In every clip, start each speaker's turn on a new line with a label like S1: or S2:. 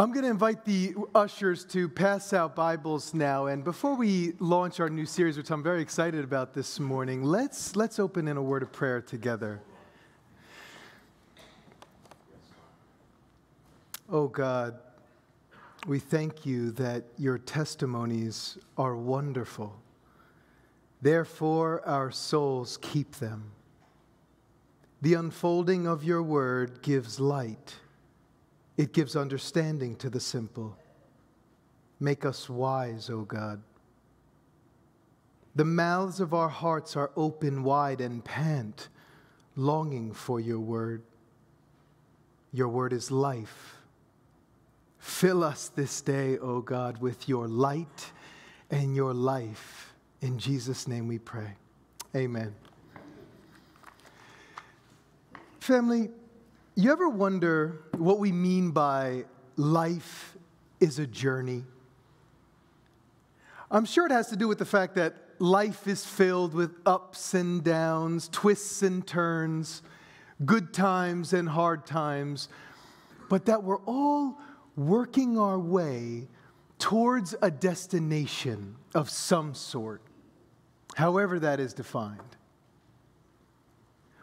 S1: I'm going to invite the ushers to pass out Bibles now. And before we launch our new series, which I'm very excited about this morning, let's, let's open in a word of prayer together. Oh God, we thank you that your testimonies are wonderful. Therefore, our souls keep them. The unfolding of your word gives light it gives understanding to the simple. Make us wise, O God. The mouths of our hearts are open wide and pant, longing for your word. Your word is life. Fill us this day, O God, with your light and your life. In Jesus' name we pray. Amen. Family, you ever wonder what we mean by life is a journey? I'm sure it has to do with the fact that life is filled with ups and downs, twists and turns, good times and hard times, but that we're all working our way towards a destination of some sort, however that is defined.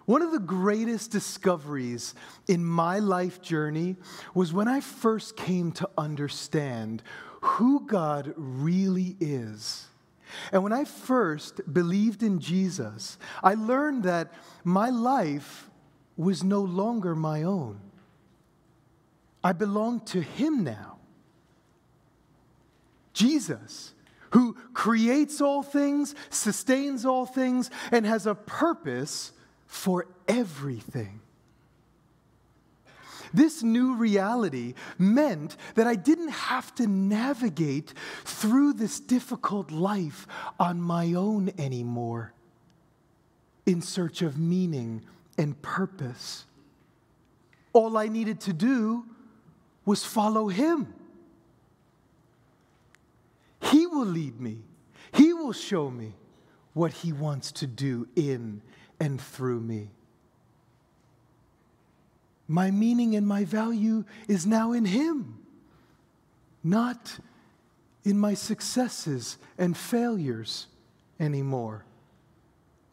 S1: One of the greatest discoveries in my life journey was when I first came to understand who God really is. And when I first believed in Jesus, I learned that my life was no longer my own. I belong to Him now. Jesus, who creates all things, sustains all things, and has a purpose for everything. This new reality meant that I didn't have to navigate through this difficult life on my own anymore in search of meaning and purpose. All I needed to do was follow Him. He will lead me, He will show me what He wants to do in and through me. My meaning and my value is now in Him, not in my successes and failures anymore.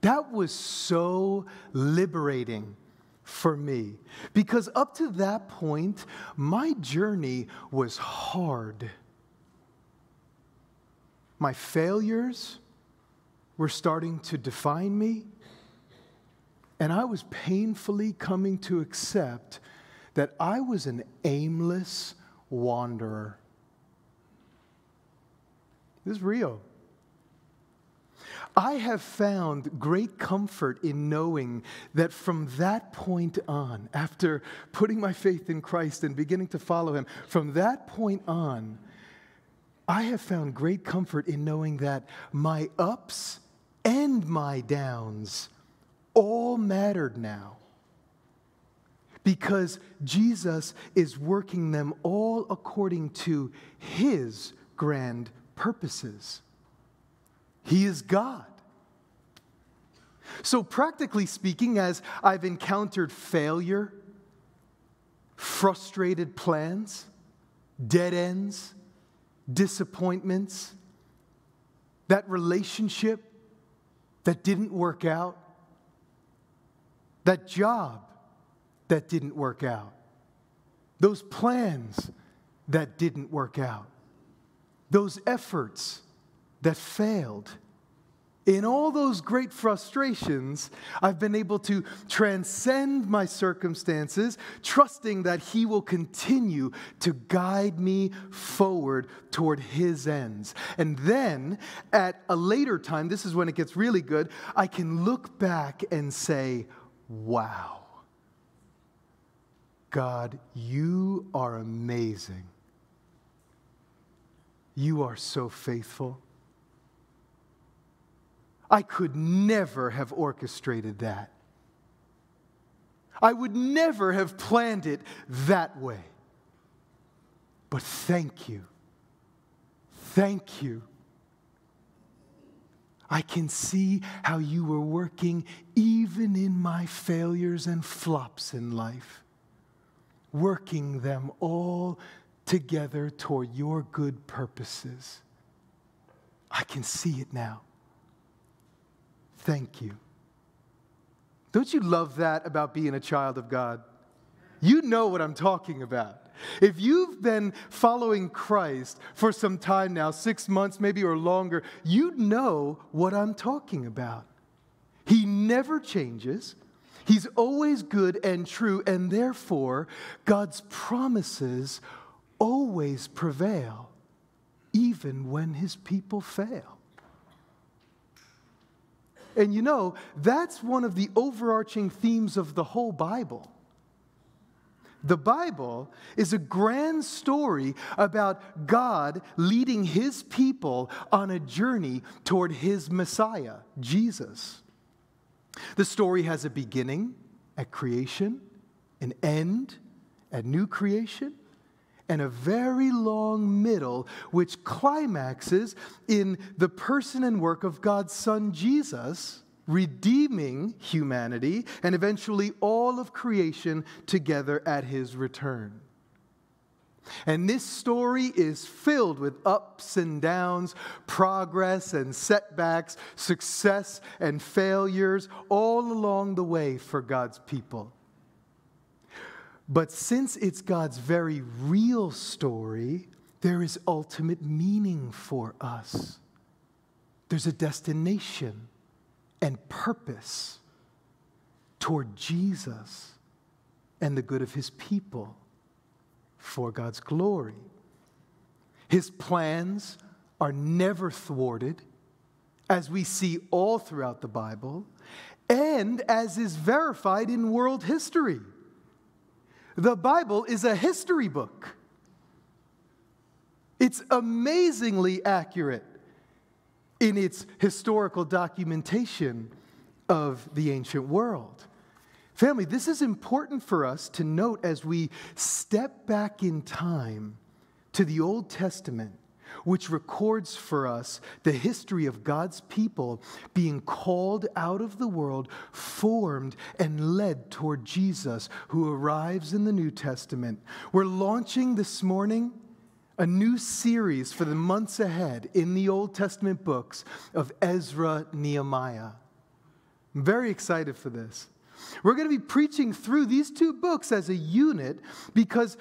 S1: That was so liberating for me because up to that point, my journey was hard. My failures were starting to define me. And I was painfully coming to accept that I was an aimless wanderer. This is real. I have found great comfort in knowing that from that point on, after putting my faith in Christ and beginning to follow Him, from that point on, I have found great comfort in knowing that my ups and my downs all mattered now because Jesus is working them all according to his grand purposes. He is God. So, practically speaking, as I've encountered failure, frustrated plans, dead ends, disappointments, that relationship that didn't work out, that job that didn't work out, those plans that didn't work out, those efforts that failed. In all those great frustrations, I've been able to transcend my circumstances, trusting that He will continue to guide me forward toward His ends. And then at a later time, this is when it gets really good, I can look back and say, Wow. God, you are amazing. You are so faithful. I could never have orchestrated that. I would never have planned it that way. But thank you. Thank you I can see how you were working even in my failures and flops in life, working them all together toward your good purposes. I can see it now. Thank you. Don't you love that about being a child of God? You know what I'm talking about. If you've been following Christ for some time now, six months maybe or longer, you know what I'm talking about. He never changes. He's always good and true, and therefore, God's promises always prevail, even when his people fail. And you know, that's one of the overarching themes of the whole Bible. The Bible is a grand story about God leading his people on a journey toward his Messiah, Jesus. The story has a beginning at creation, an end at new creation, and a very long middle, which climaxes in the person and work of God's Son Jesus, redeeming humanity and eventually all of creation together at his return. And this story is filled with ups and downs, progress and setbacks, success and failures, all along the way for God's people. But since it's God's very real story, there is ultimate meaning for us. There's a destination and purpose toward Jesus and the good of his people for God's glory. His plans are never thwarted, as we see all throughout the Bible, and as is verified in world history. The Bible is a history book. It's amazingly accurate in its historical documentation of the ancient world. Family, this is important for us to note as we step back in time to the Old Testament, which records for us the history of God's people being called out of the world, formed, and led toward Jesus, who arrives in the New Testament. We're launching this morning a new series for the months ahead in the Old Testament books of Ezra Nehemiah. I'm very excited for this. We're going to be preaching through these two books as a unit because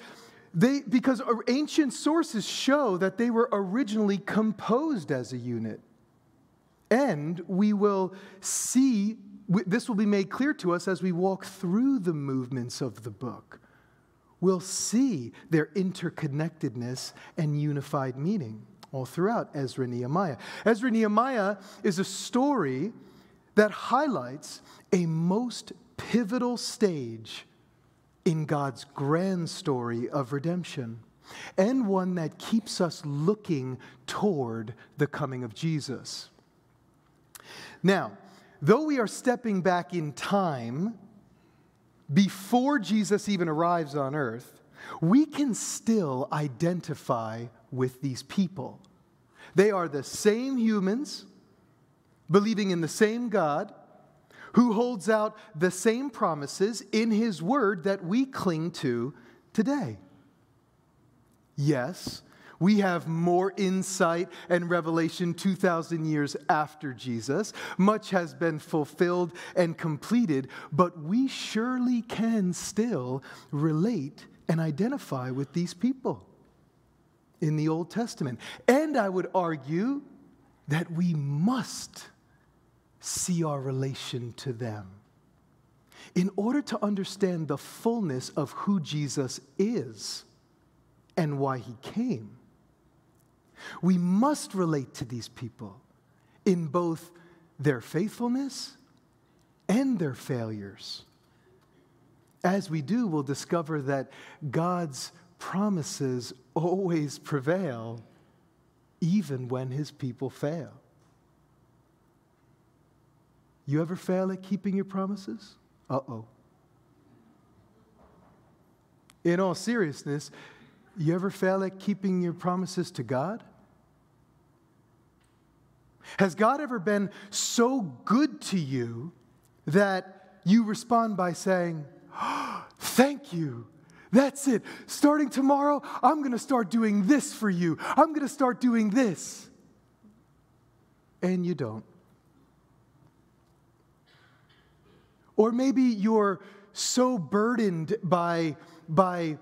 S1: they because ancient sources show that they were originally composed as a unit. And we will see this will be made clear to us as we walk through the movements of the book. We'll see their interconnectedness and unified meaning all throughout Ezra Nehemiah. Ezra Nehemiah is a story that highlights a most pivotal stage in God's grand story of redemption, and one that keeps us looking toward the coming of Jesus. Now, though we are stepping back in time before Jesus even arrives on earth, we can still identify with these people. They are the same humans, believing in the same God who holds out the same promises in his word that we cling to today. Yes, we have more insight and revelation 2,000 years after Jesus. Much has been fulfilled and completed, but we surely can still relate and identify with these people in the Old Testament. And I would argue that we must see our relation to them. In order to understand the fullness of who Jesus is and why he came, we must relate to these people in both their faithfulness and their failures. As we do, we'll discover that God's promises always prevail, even when his people fail. You ever fail at keeping your promises? Uh oh. In all seriousness, you ever fail at keeping your promises to God? Has God ever been so good to you that you respond by saying, Thank you. That's it. Starting tomorrow, I'm going to start doing this for you. I'm going to start doing this. And you don't. Or maybe you're so burdened by, by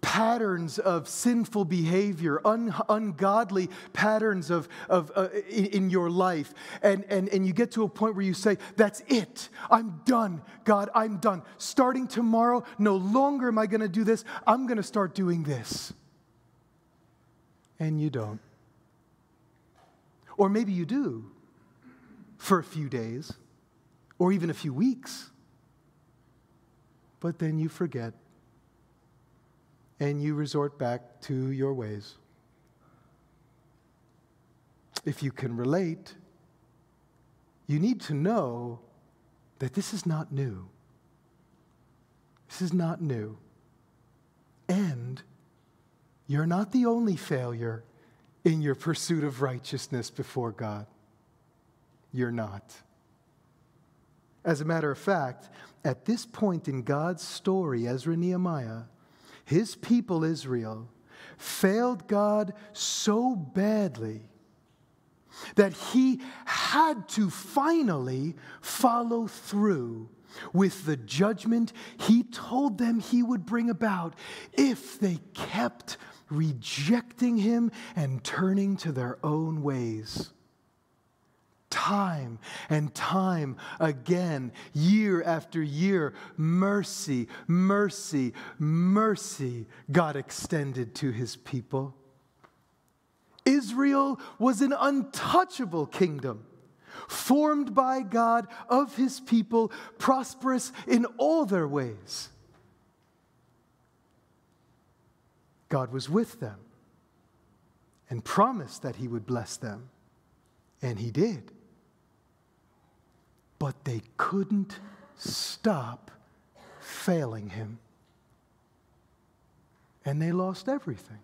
S1: patterns of sinful behavior, un, ungodly patterns of, of, uh, in, in, your life. And, and, and you get to a point where you say, That's it. I'm done. God, I'm done. Starting tomorrow, no longer am I going to do this. I'm going to start doing this. And you don't. Or maybe you do for a few days or even a few weeks. But then you forget and you resort back to your ways. If you can relate, you need to know that this is not new. This is not new. And you're not the only failure in your pursuit of righteousness before God. You're not. As a matter of fact, at this point in God's story, Ezra Nehemiah, his people Israel failed God so badly that he had to finally follow through with the judgment he told them he would bring about if they kept rejecting him and turning to their own ways time and time again, year after year, mercy, mercy, mercy God extended to his people. Israel was an untouchable kingdom, formed by God of his people, prosperous in all their ways. God was with them and promised that he would bless them, and he did but they couldn't stop failing him. And they lost everything.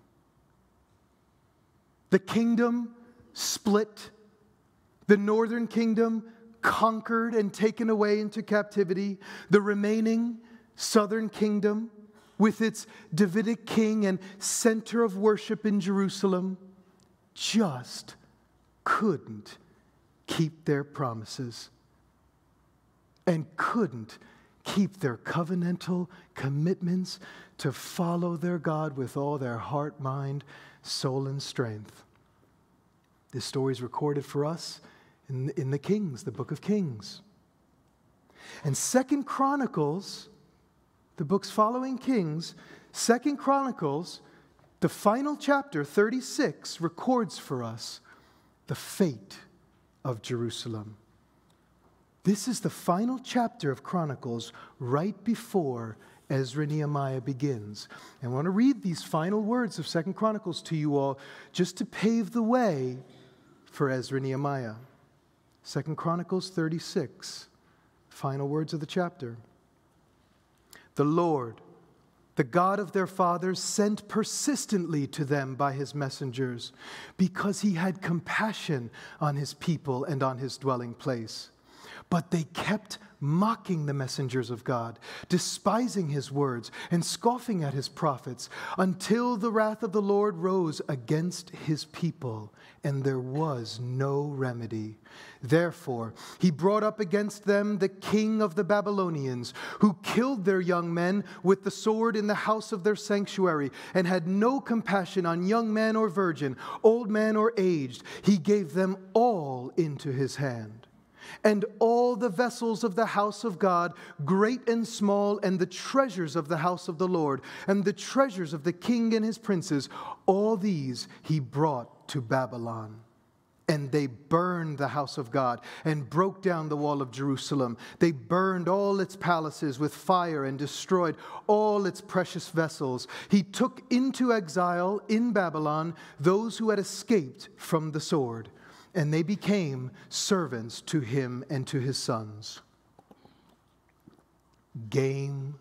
S1: The kingdom split, the northern kingdom conquered and taken away into captivity, the remaining southern kingdom, with its Davidic king and center of worship in Jerusalem, just couldn't keep their promises and couldn't keep their covenantal commitments to follow their God with all their heart, mind, soul, and strength. This story is recorded for us in, in the Kings, the book of Kings. And Second Chronicles, the books following Kings, Second Chronicles, the final chapter, 36, records for us the fate of Jerusalem. This is the final chapter of Chronicles right before Ezra Nehemiah begins. And I want to read these final words of Second Chronicles to you all just to pave the way for Ezra Nehemiah. Second Chronicles 36, final words of the chapter. The Lord, the God of their fathers, sent persistently to them by his messengers because he had compassion on his people and on his dwelling place. But they kept mocking the messengers of God, despising his words, and scoffing at his prophets, until the wrath of the Lord rose against his people, and there was no remedy. Therefore, he brought up against them the king of the Babylonians, who killed their young men with the sword in the house of their sanctuary, and had no compassion on young man or virgin, old man or aged. He gave them all into his hand and all the vessels of the house of God, great and small, and the treasures of the house of the Lord, and the treasures of the king and his princes, all these he brought to Babylon. And they burned the house of God and broke down the wall of Jerusalem. They burned all its palaces with fire and destroyed all its precious vessels. He took into exile in Babylon those who had escaped from the sword and they became servants to him and to his sons. Game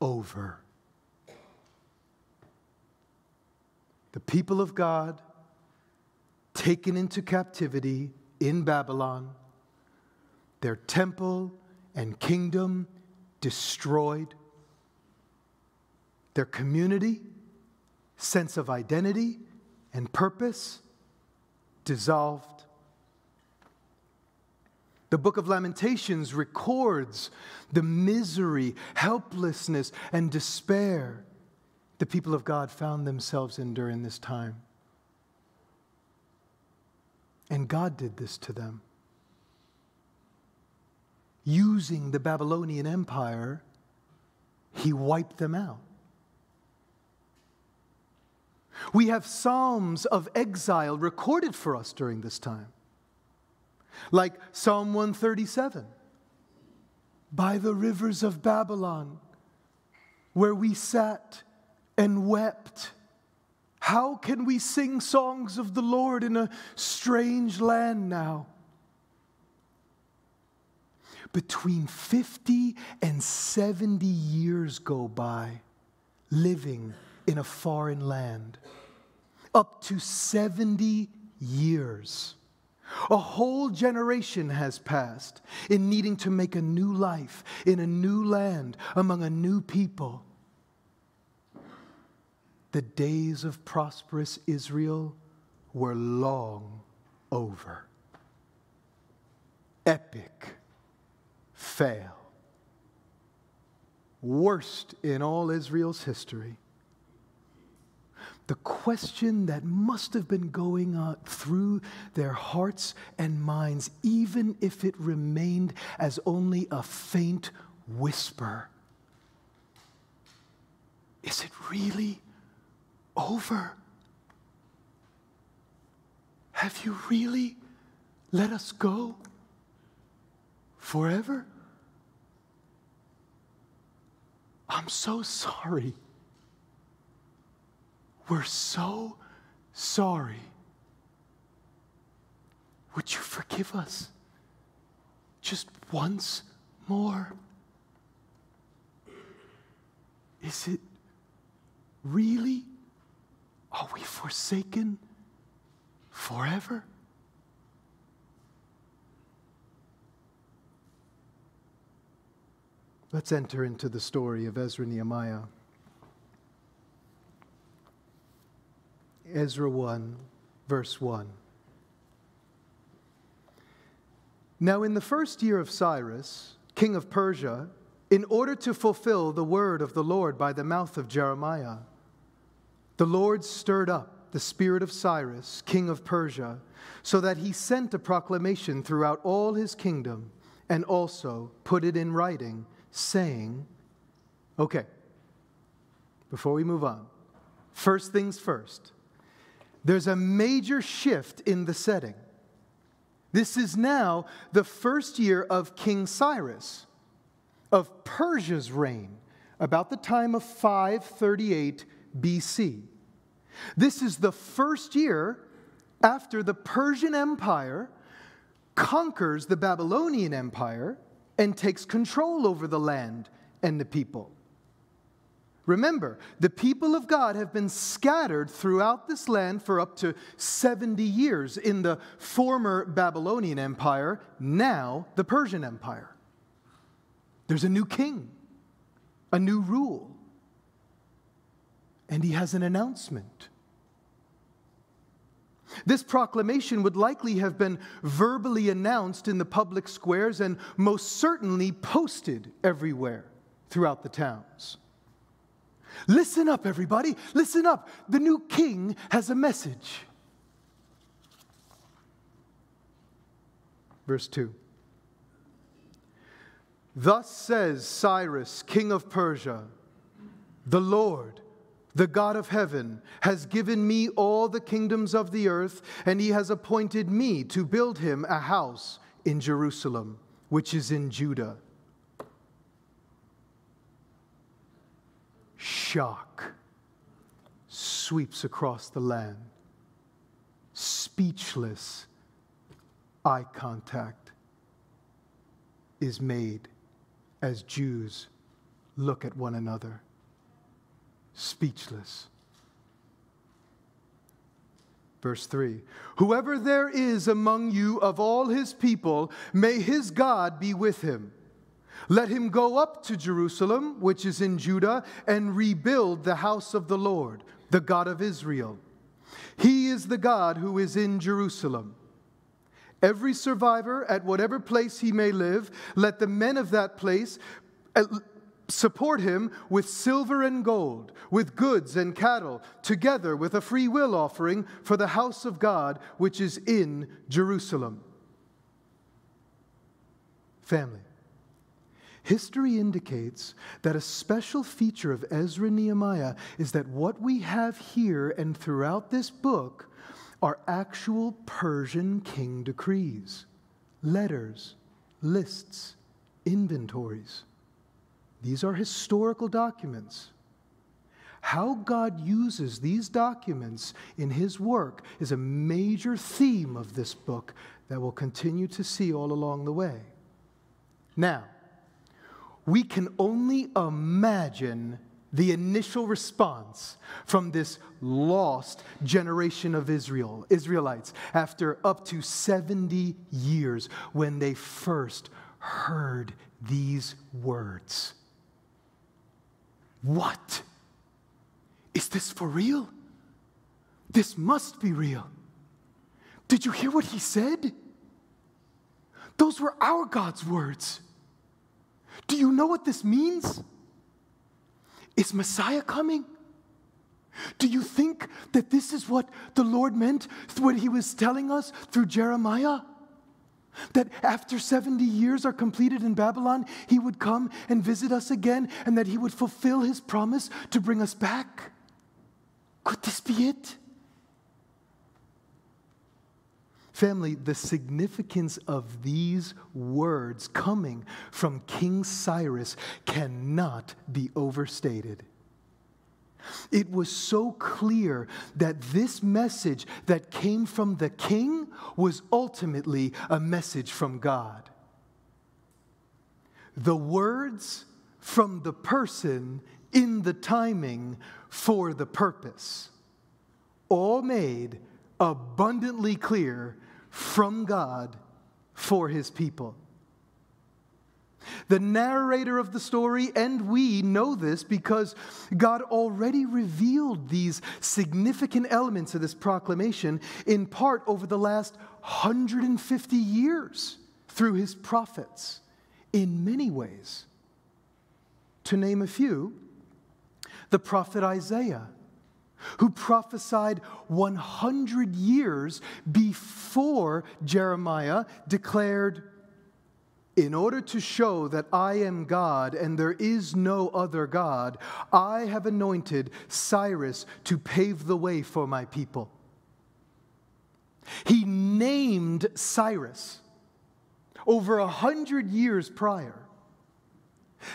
S1: over. The people of God taken into captivity in Babylon, their temple and kingdom destroyed. their community, sense of identity, and purpose dissolved. The book of Lamentations records the misery, helplessness, and despair the people of God found themselves in during this time. And God did this to them. Using the Babylonian Empire, He wiped them out. We have Psalms of exile recorded for us during this time, like Psalm 137 By the rivers of Babylon, where we sat and wept. How can we sing songs of the Lord in a strange land now? Between 50 and 70 years go by living in a foreign land. Up to 70 years. A whole generation has passed in needing to make a new life in a new land among a new people. The days of prosperous Israel were long over. Epic fail. Worst in all Israel's history the question that must have been going on through their hearts and minds, even if it remained as only a faint whisper is it really over? Have you really let us go forever? I'm so sorry. We're so sorry. Would you forgive us just once more? Is it really? Are we forsaken forever? Let's enter into the story of Ezra Nehemiah. Ezra 1, verse 1. Now, in the first year of Cyrus, king of Persia, in order to fulfill the word of the Lord by the mouth of Jeremiah, the Lord stirred up the spirit of Cyrus, king of Persia, so that he sent a proclamation throughout all his kingdom and also put it in writing, saying, Okay, before we move on, first things first there's a major shift in the setting. This is now the first year of King Cyrus, of Persia's reign, about the time of 538 BC. This is the first year after the Persian Empire conquers the Babylonian Empire and takes control over the land and the people. Remember, the people of God have been scattered throughout this land for up to 70 years in the former Babylonian Empire, now the Persian Empire. There's a new king, a new rule, and he has an announcement. This proclamation would likely have been verbally announced in the public squares and most certainly posted everywhere throughout the towns. Listen up, everybody. Listen up. The new king has a message. Verse 2. Thus says Cyrus, king of Persia, the Lord, the God of heaven, has given me all the kingdoms of the earth, and he has appointed me to build him a house in Jerusalem, which is in Judah shock sweeps across the land. Speechless eye contact is made as Jews look at one another. Speechless. Verse 3 Whoever there is among you of all his people, may his God be with him Let him go up to Jerusalem, which is in Judah, and rebuild the house of the Lord, the God of Israel. He is the God who is in Jerusalem. Every survivor, at whatever place he may live, let the men of that place support him with silver and gold, with goods and cattle, together with a free will offering for the house of God which is in Jerusalem. Family. History indicates that a special feature of Ezra Nehemiah is that what we have here and throughout this book are actual Persian king decrees, letters, lists, inventories. These are historical documents. How God uses these documents in His work is a major theme of this book that we'll continue to see all along the way. Now, we can only imagine the initial response from this lost generation of Israel, Israelites, after up to 70 years when they first heard these words. What? Is this for real? This must be real. Did you hear what he said? Those were our God's words. Do you know what this means? Is Messiah coming? Do you think that this is what the Lord meant when he was telling us through Jeremiah? That after 70 years are completed in Babylon, he would come and visit us again and that he would fulfill his promise to bring us back? Could this be it? Family, the significance of these words coming from King Cyrus cannot be overstated. It was so clear that this message that came from the king was ultimately a message from God. The words from the person in the timing for the purpose, all made abundantly clear from God for his people. The narrator of the story, and we know this because God already revealed these significant elements of this proclamation in part over the last 150 years through his prophets in many ways. To name a few, the prophet Isaiah who prophesied 100 years before Jeremiah declared, In order to show that I am God and there is no other God, I have anointed Cyrus to pave the way for my people. He named Cyrus over a hundred years prior.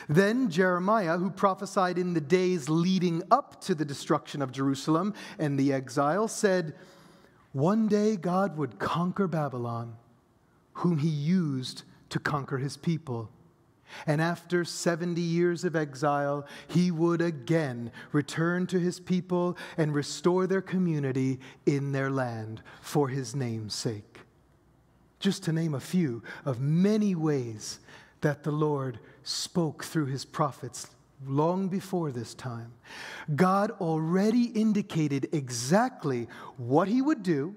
S1: Then Jeremiah, who prophesied in the days leading up to the destruction of Jerusalem and the exile, said, One day God would conquer Babylon, whom he used to conquer his people. And after 70 years of exile, he would again return to his people and restore their community in their land for his name's sake. Just to name a few of many ways that the Lord spoke through his prophets long before this time. God already indicated exactly what he would do,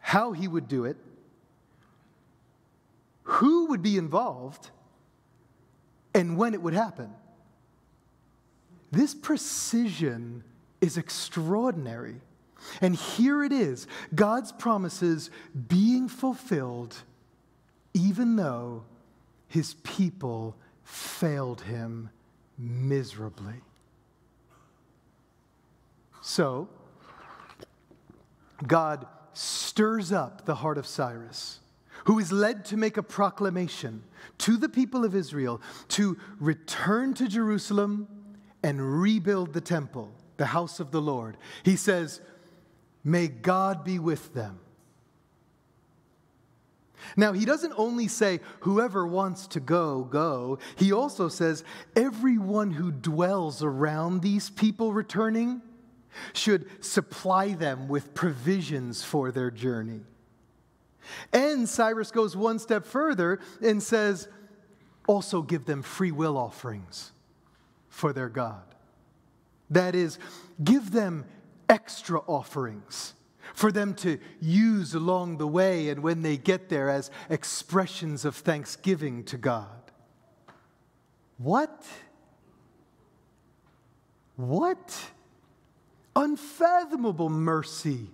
S1: how he would do it, who would be involved, and when it would happen. This precision is extraordinary. And here it is God's promises being fulfilled, even though his people failed him miserably. So, God stirs up the heart of Cyrus, who is led to make a proclamation to the people of Israel to return to Jerusalem and rebuild the temple, the house of the Lord. He says, May God be with them. Now, he doesn't only say, whoever wants to go, go. He also says, everyone who dwells around these people returning should supply them with provisions for their journey. And Cyrus goes one step further and says, also give them free will offerings for their God. That is, give them extra offerings for them to use along the way and when they get there as expressions of thanksgiving to God. What? What? Unfathomable mercy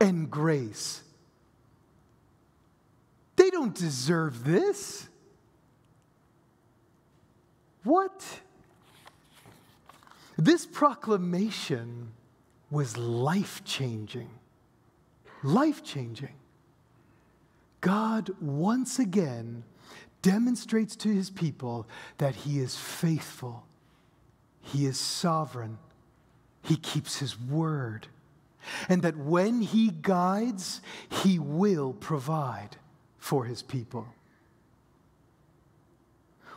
S1: and grace. They don't deserve this. What? This proclamation was life changing. Life changing. God once again demonstrates to his people that he is faithful, he is sovereign, he keeps his word, and that when he guides, he will provide for his people.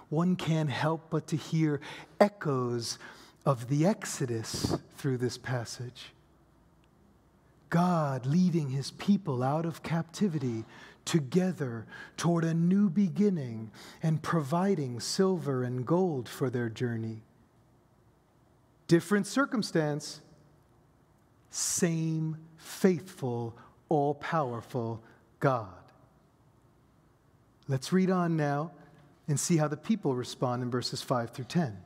S1: One can't help but to hear echoes of the Exodus through this passage. God leading his people out of captivity together toward a new beginning and providing silver and gold for their journey. Different circumstance, same faithful, all powerful God. Let's read on now and see how the people respond in verses 5 through 10.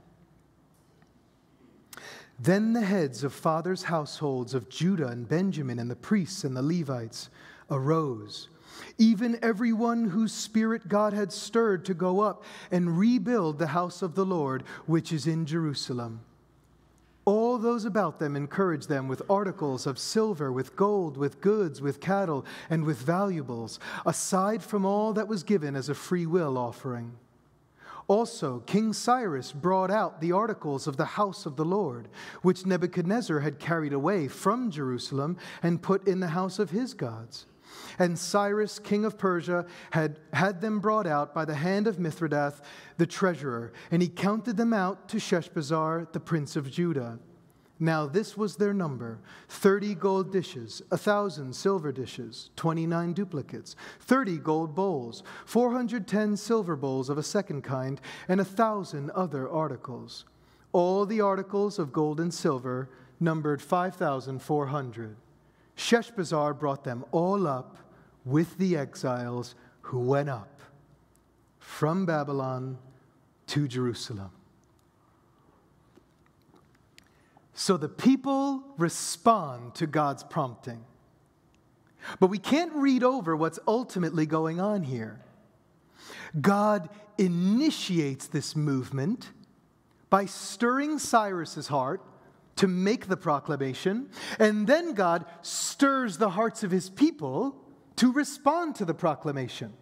S1: Then the heads of fathers' households of Judah and Benjamin and the priests and the Levites arose, even everyone whose spirit God had stirred to go up and rebuild the house of the Lord, which is in Jerusalem. All those about them encouraged them with articles of silver, with gold, with goods, with cattle, and with valuables, aside from all that was given as a free will offering. Also, King Cyrus brought out the articles of the house of the Lord, which Nebuchadnezzar had carried away from Jerusalem and put in the house of his gods. And Cyrus, king of Persia, had had them brought out by the hand of Mithredath, the treasurer, and he counted them out to Sheshbazzar, the prince of Judah. Now, this was their number 30 gold dishes, a 1,000 silver dishes, 29 duplicates, 30 gold bowls, 410 silver bowls of a second kind, and a 1,000 other articles. All the articles of gold and silver numbered 5,400. Sheshbazzar brought them all up with the exiles who went up from Babylon to Jerusalem. So the people respond to God's prompting. But we can't read over what's ultimately going on here. God initiates this movement by stirring Cyrus's heart to make the proclamation, and then God stirs the hearts of his people to respond to the proclamation.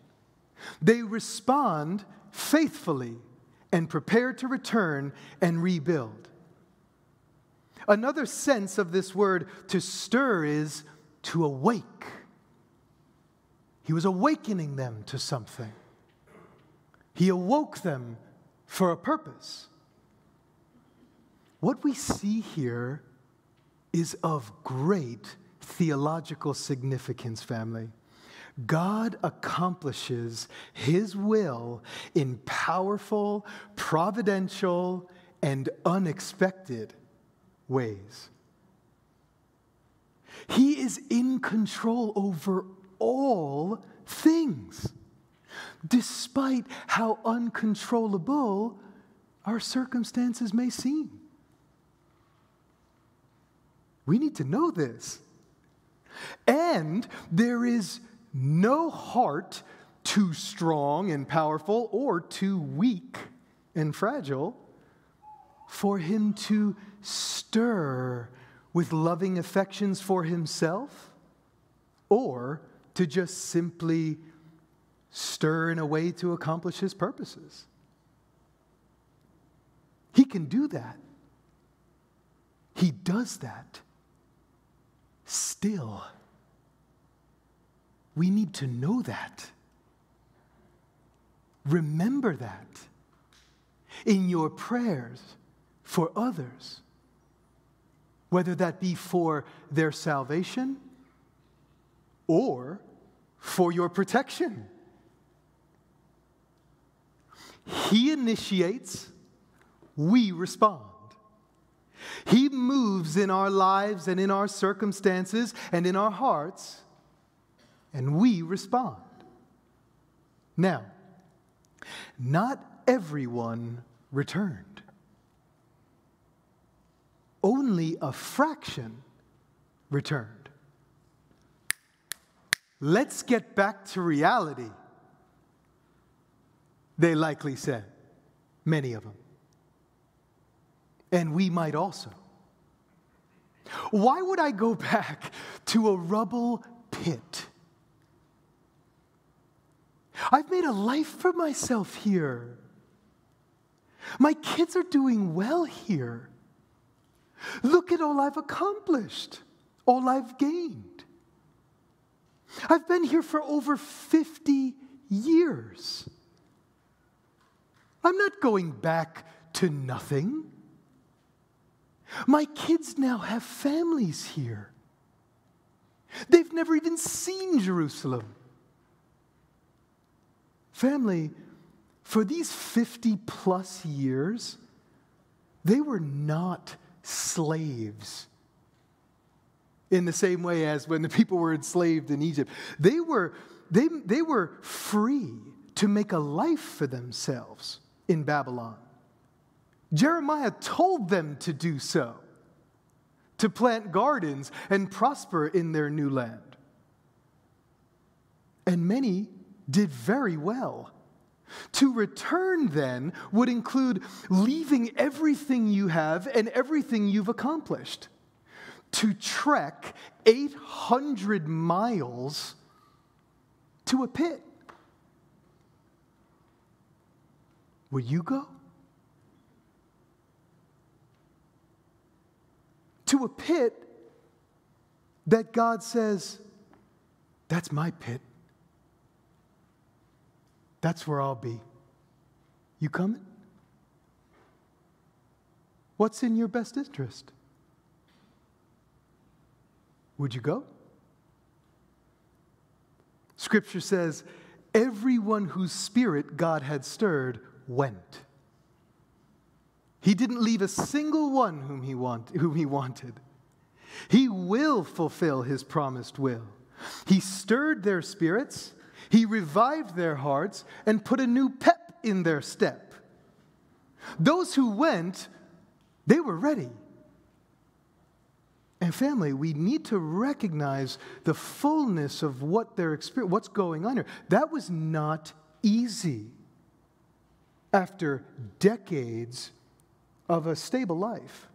S1: They respond faithfully and prepare to return and rebuild. Another sense of this word to stir is to awake. He was awakening them to something. He awoke them for a purpose. What we see here is of great theological significance, family. God accomplishes His will in powerful, providential, and unexpected ways. He is in control over all things, despite how uncontrollable our circumstances may seem. We need to know this. And there is no heart too strong and powerful or too weak and fragile for him to stir with loving affections for himself or to just simply stir in a way to accomplish his purposes. He can do that. He does that. Still, we need to know that. Remember that in your prayers for others, whether that be for their salvation or for your protection. He initiates, we respond. He moves in our lives and in our circumstances and in our hearts, and we respond. Now, not everyone returned. Only a fraction returned. Let's get back to reality, they likely said, many of them. And we might also. Why would I go back to a rubble pit? I've made a life for myself here. My kids are doing well here. Look at all I've accomplished, all I've gained. I've been here for over 50 years. I'm not going back to nothing. My kids now have families here. They've never even seen Jerusalem. Family, for these 50 plus years, they were not slaves in the same way as when the people were enslaved in Egypt. They were, they, they were free to make a life for themselves in Babylon. Jeremiah told them to do so, to plant gardens and prosper in their new land. And many did very well. To return then would include leaving everything you have and everything you've accomplished. To trek 800 miles to a pit. Would you go? To a pit that God says, that's my pit. That's where I'll be. You coming? What's in your best interest? Would you go? Scripture says, everyone whose spirit God had stirred went. He didn't leave a single one whom he, want, whom he wanted. He will fulfill his promised will. He stirred their spirits he revived their hearts and put a new pep in their step. Those who went, they were ready. And family, we need to recognize the fullness of what their experience, what's going on here. That was not easy after decades of a stable life.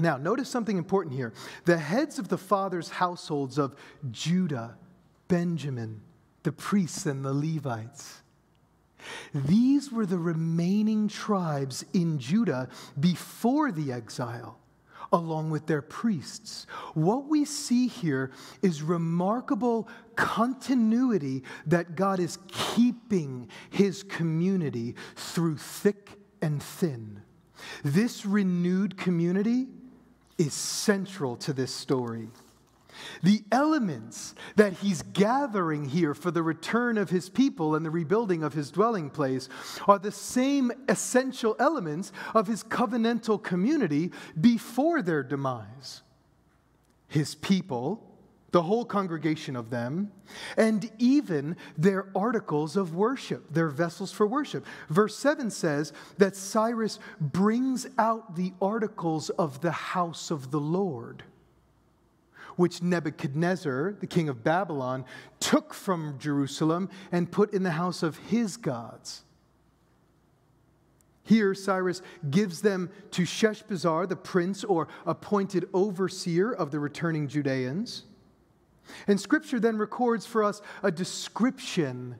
S1: Now, notice something important here. The heads of the fathers' households of Judah Benjamin, the priests, and the Levites. These were the remaining tribes in Judah before the exile, along with their priests. What we see here is remarkable continuity that God is keeping his community through thick and thin. This renewed community is central to this story. The elements that he's gathering here for the return of his people and the rebuilding of his dwelling place are the same essential elements of his covenantal community before their demise. His people, the whole congregation of them, and even their articles of worship, their vessels for worship. Verse 7 says that Cyrus brings out the articles of the house of the Lord which Nebuchadnezzar, the king of Babylon, took from Jerusalem and put in the house of his gods. Here, Cyrus gives them to Sheshbazzar, the prince or appointed overseer of the returning Judeans. And scripture then records for us a description,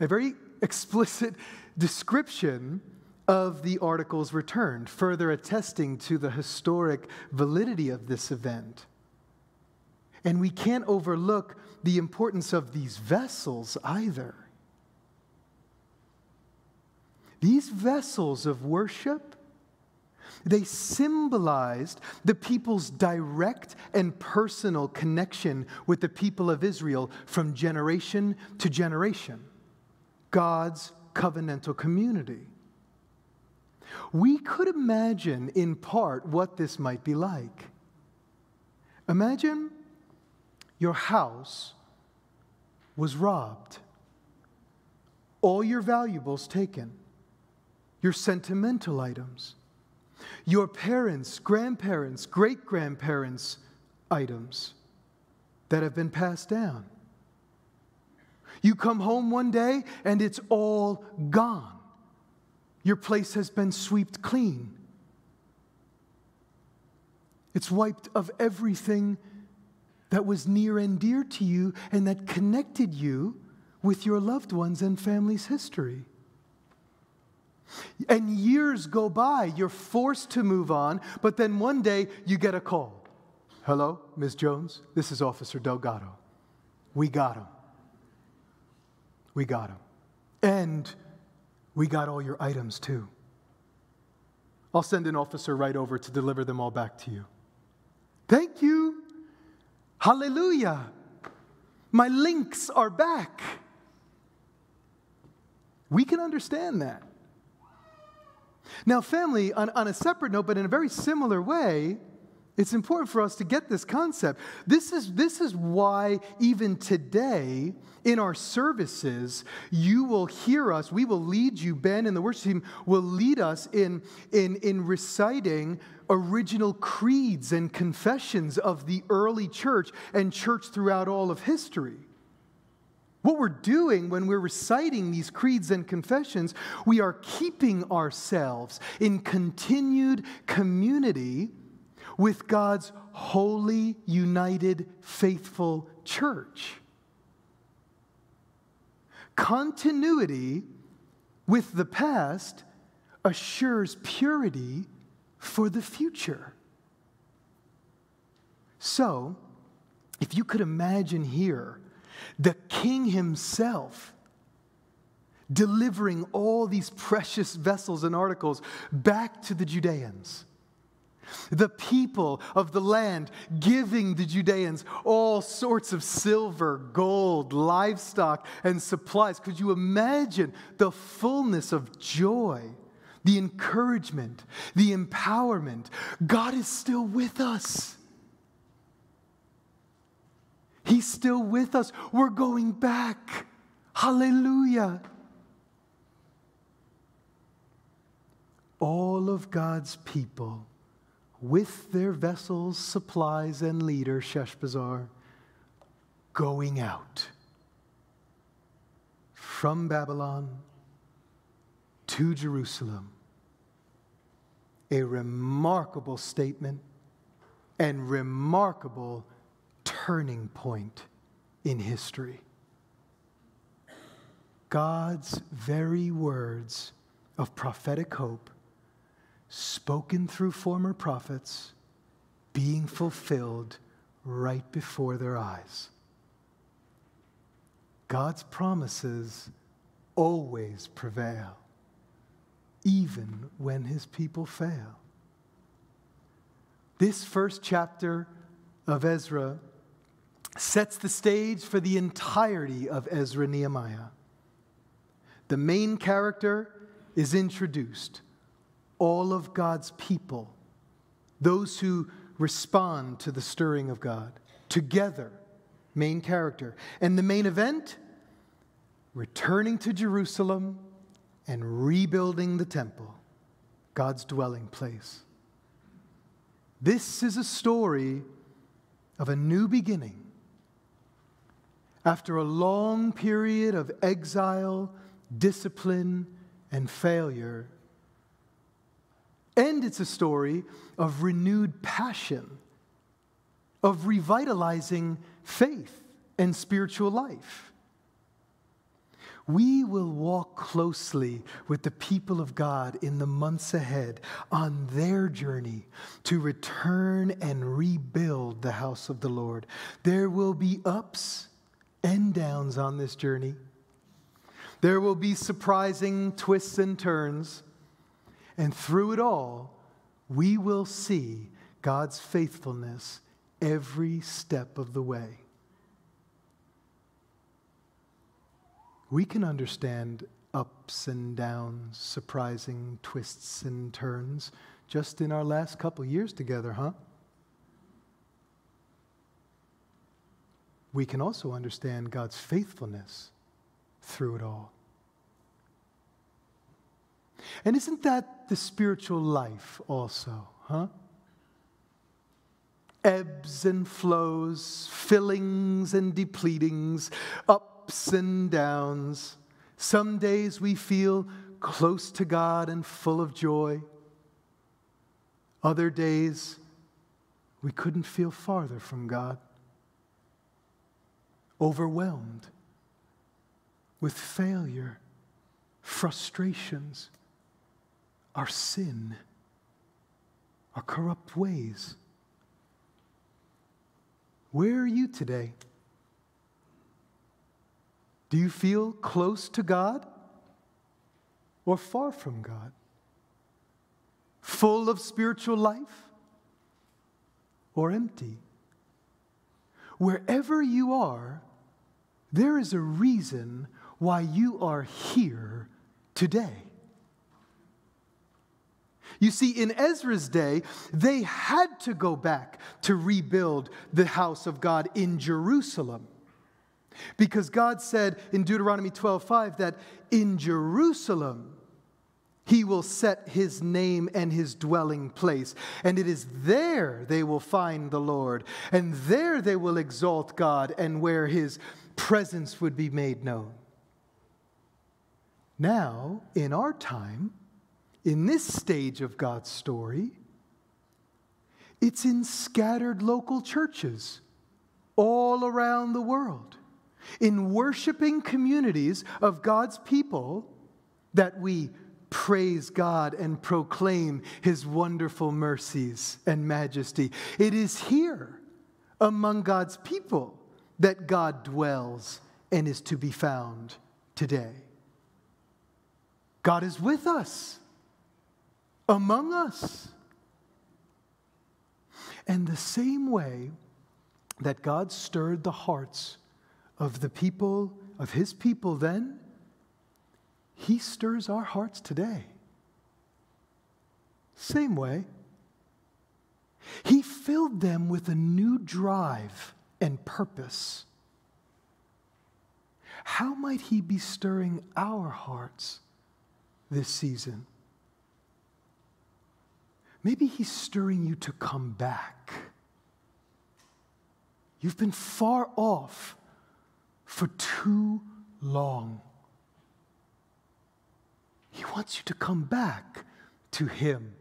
S1: a very explicit description of the articles returned, further attesting to the historic validity of this event. And we can't overlook the importance of these vessels either. These vessels of worship, they symbolized the people's direct and personal connection with the people of Israel from generation to generation. God's covenantal community. We could imagine in part what this might be like. Imagine your house was robbed, all your valuables taken, your sentimental items, your parents, grandparents, great grandparents' items that have been passed down. You come home one day and it's all gone. Your place has been swept clean. It's wiped of everything that was near and dear to you and that connected you with your loved ones and family's history. And years go by, you're forced to move on, but then one day you get a call. Hello, Ms. Jones, this is Officer Delgado. We got him. We got him. And we got all your items too. I'll send an officer right over to deliver them all back to you. Thank you. Hallelujah. My links are back. We can understand that. Now, family, on, on a separate note, but in a very similar way, it's important for us to get this concept. This is, this is why, even today, in our services, you will hear us. We will lead you, Ben and the worship team will lead us in, in, in reciting original creeds and confessions of the early church and church throughout all of history. What we're doing when we're reciting these creeds and confessions, we are keeping ourselves in continued community with God's holy, united, faithful church. Continuity with the past assures purity for the future. So, if you could imagine here the king himself delivering all these precious vessels and articles back to the Judeans the people of the land giving the Judeans all sorts of silver, gold, livestock, and supplies. Could you imagine the fullness of joy, the encouragement, the empowerment? God is still with us. He's still with us. We're going back. Hallelujah. All of God's people with their vessels, supplies, and leader, Sheshbazzar, going out from Babylon to Jerusalem. A remarkable statement and remarkable turning point in history. God's very words of prophetic hope spoken through former prophets, being fulfilled right before their eyes. God's promises always prevail, even when his people fail. This first chapter of Ezra sets the stage for the entirety of Ezra Nehemiah. The main character is introduced all of God's people, those who respond to the stirring of God, together, main character. And the main event, returning to Jerusalem and rebuilding the temple, God's dwelling place. This is a story of a new beginning. After a long period of exile, discipline, and failure, and it's a story of renewed passion, of revitalizing faith and spiritual life. We will walk closely with the people of God in the months ahead on their journey to return and rebuild the house of the Lord. There will be ups and downs on this journey. There will be surprising twists and turns. And through it all, we will see God's faithfulness every step of the way. We can understand ups and downs, surprising twists and turns, just in our last couple years together, huh? We can also understand God's faithfulness through it all. And isn't that the spiritual life also, huh? Ebbs and flows, fillings and depletings, ups and downs. Some days we feel close to God and full of joy. Other days we couldn't feel farther from God. Overwhelmed with failure, frustrations, our sin, our corrupt ways. Where are you today? Do you feel close to God or far from God? Full of spiritual life or empty? Wherever you are, there is a reason why you are here today. You see, in Ezra's day, they had to go back to rebuild the house of God in Jerusalem. Because God said in Deuteronomy 12:5 that in Jerusalem he will set his name and his dwelling place. And it is there they will find the Lord. And there they will exalt God and where his presence would be made known. Now, in our time, in this stage of God's story, it's in scattered local churches all around the world, in worshiping communities of God's people that we praise God and proclaim His wonderful mercies and majesty. It is here among God's people that God dwells and is to be found today. God is with us among us. And the same way that God stirred the hearts of the people, of his people then, he stirs our hearts today. Same way. He filled them with a new drive and purpose. How might he be stirring our hearts this season? Maybe He's stirring you to come back. You've been far off for too long. He wants you to come back to Him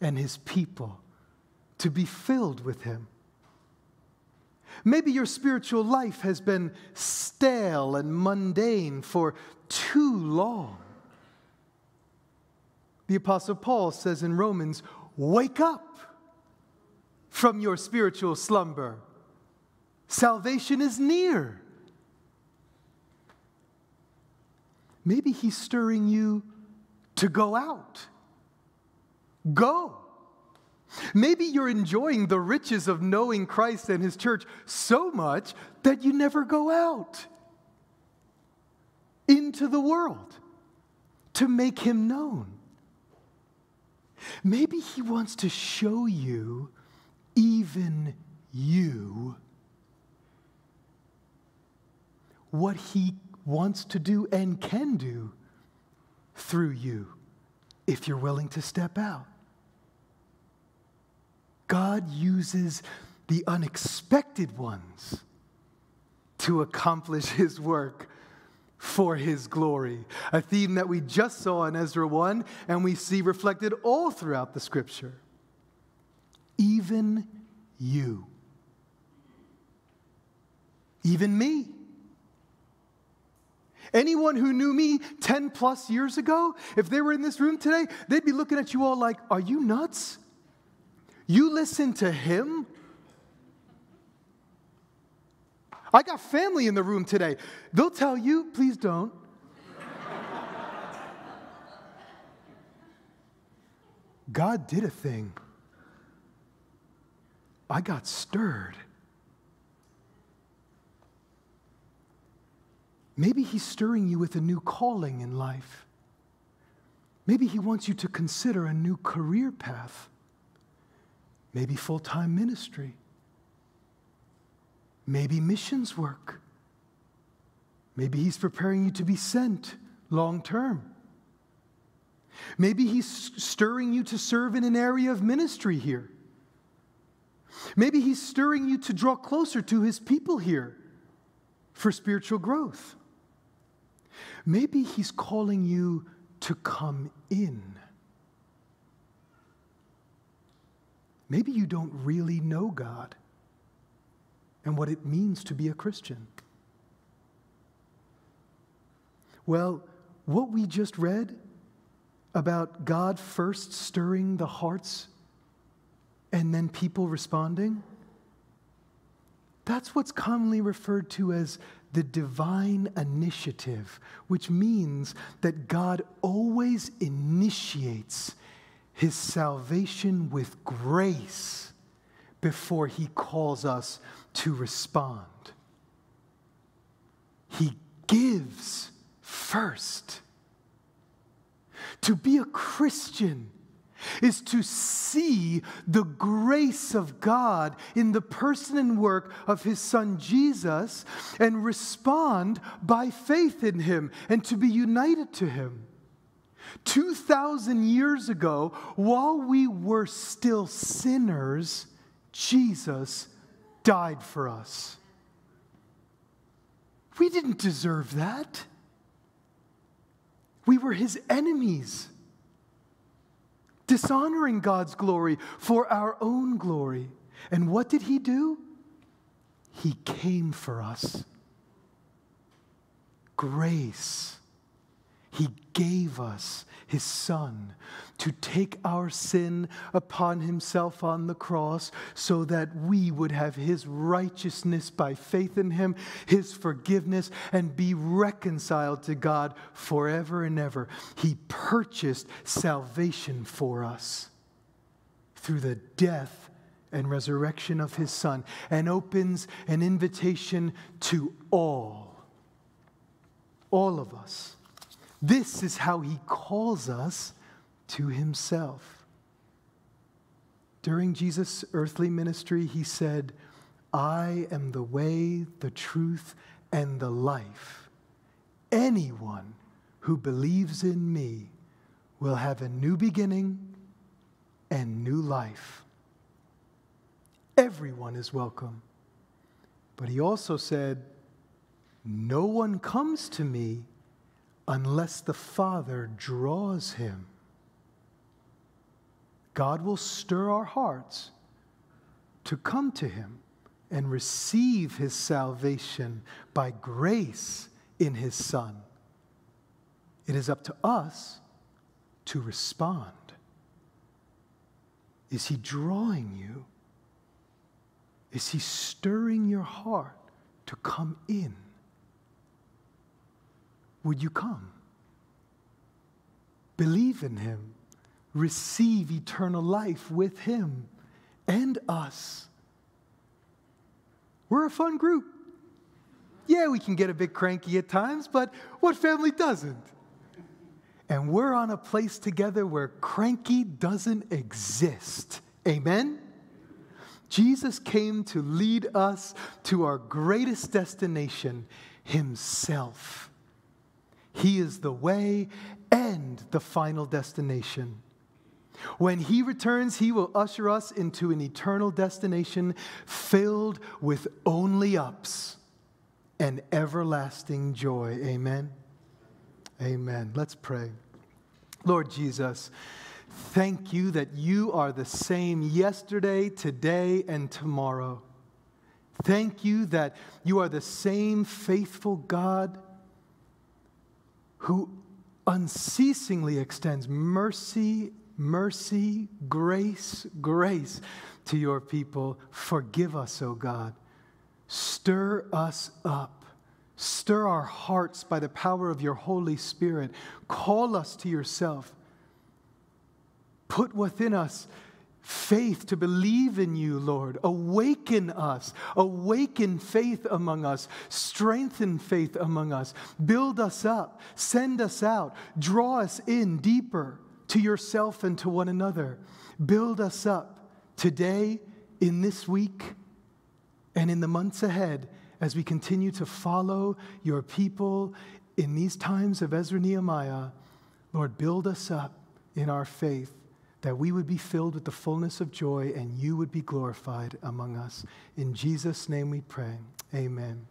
S1: and His people, to be filled with Him. Maybe your spiritual life has been stale and mundane for too long. The Apostle Paul says in Romans, Wake up from your spiritual slumber. Salvation is near. Maybe he's stirring you to go out. Go. Maybe you're enjoying the riches of knowing Christ and his church so much that you never go out into the world to make him known. Maybe He wants to show you, even you, what He wants to do and can do through you if you're willing to step out. God uses the unexpected ones to accomplish His work for his glory. A theme that we just saw in Ezra 1 and we see reflected all throughout the scripture. Even you. Even me. Anyone who knew me 10 plus years ago, if they were in this room today, they'd be looking at you all like, Are you nuts? You listen to him? I got family in the room today. They'll tell you, please don't. God did a thing. I got stirred. Maybe He's stirring you with a new calling in life. Maybe He wants you to consider a new career path, maybe full time ministry, maybe missions work. Maybe He's preparing you to be sent long term. Maybe He's stirring you to serve in an area of ministry here. Maybe He's stirring you to draw closer to His people here for spiritual growth. Maybe He's calling you to come in. Maybe you don't really know God and what it means to be a Christian. Well, what we just read about God first stirring the hearts and then people responding, that's what's commonly referred to as the divine initiative, which means that God always initiates his salvation with grace before he calls us to respond. He gives first. To be a Christian is to see the grace of God in the person and work of his son Jesus and respond by faith in him and to be united to him. 2,000 years ago, while we were still sinners, Jesus died for us. We didn't deserve that. We were his enemies dishonoring God's glory for our own glory. And what did he do? He came for us. Grace. He gave us his Son to take our sin upon himself on the cross so that we would have his righteousness by faith in him, his forgiveness, and be reconciled to God forever and ever. He purchased salvation for us through the death and resurrection of his Son and opens an invitation to all, all of us this is how he calls us to himself. During Jesus' earthly ministry, he said, I am the way, the truth, and the life. Anyone who believes in me will have a new beginning and new life. Everyone is welcome. But he also said, No one comes to me unless the Father draws him. God will stir our hearts to come to him and receive his salvation by grace in his Son. It is up to us to respond. Is he drawing you? Is he stirring your heart to come in? Would you come? Believe in him, receive eternal life with him and us. We're a fun group. Yeah, we can get a bit cranky at times, but what family doesn't? And we're on a place together where cranky doesn't exist. Amen? Jesus came to lead us to our greatest destination, Himself. He is the way and the final destination. When he returns, he will usher us into an eternal destination filled with only ups and everlasting joy. Amen. Amen. Let's pray. Lord Jesus, thank you that you are the same yesterday, today, and tomorrow. Thank you that you are the same faithful God who unceasingly extends mercy, mercy, grace, grace to your people. Forgive us, O God. Stir us up. Stir our hearts by the power of your Holy Spirit. Call us to yourself. Put within us faith to believe in you, Lord. Awaken us. Awaken faith among us. Strengthen faith among us. Build us up. Send us out. Draw us in deeper to yourself and to one another. Build us up today, in this week, and in the months ahead as we continue to follow your people in these times of Ezra Nehemiah. Lord, build us up in our faith that we would be filled with the fullness of joy and you would be glorified among us. In Jesus' name we pray. Amen.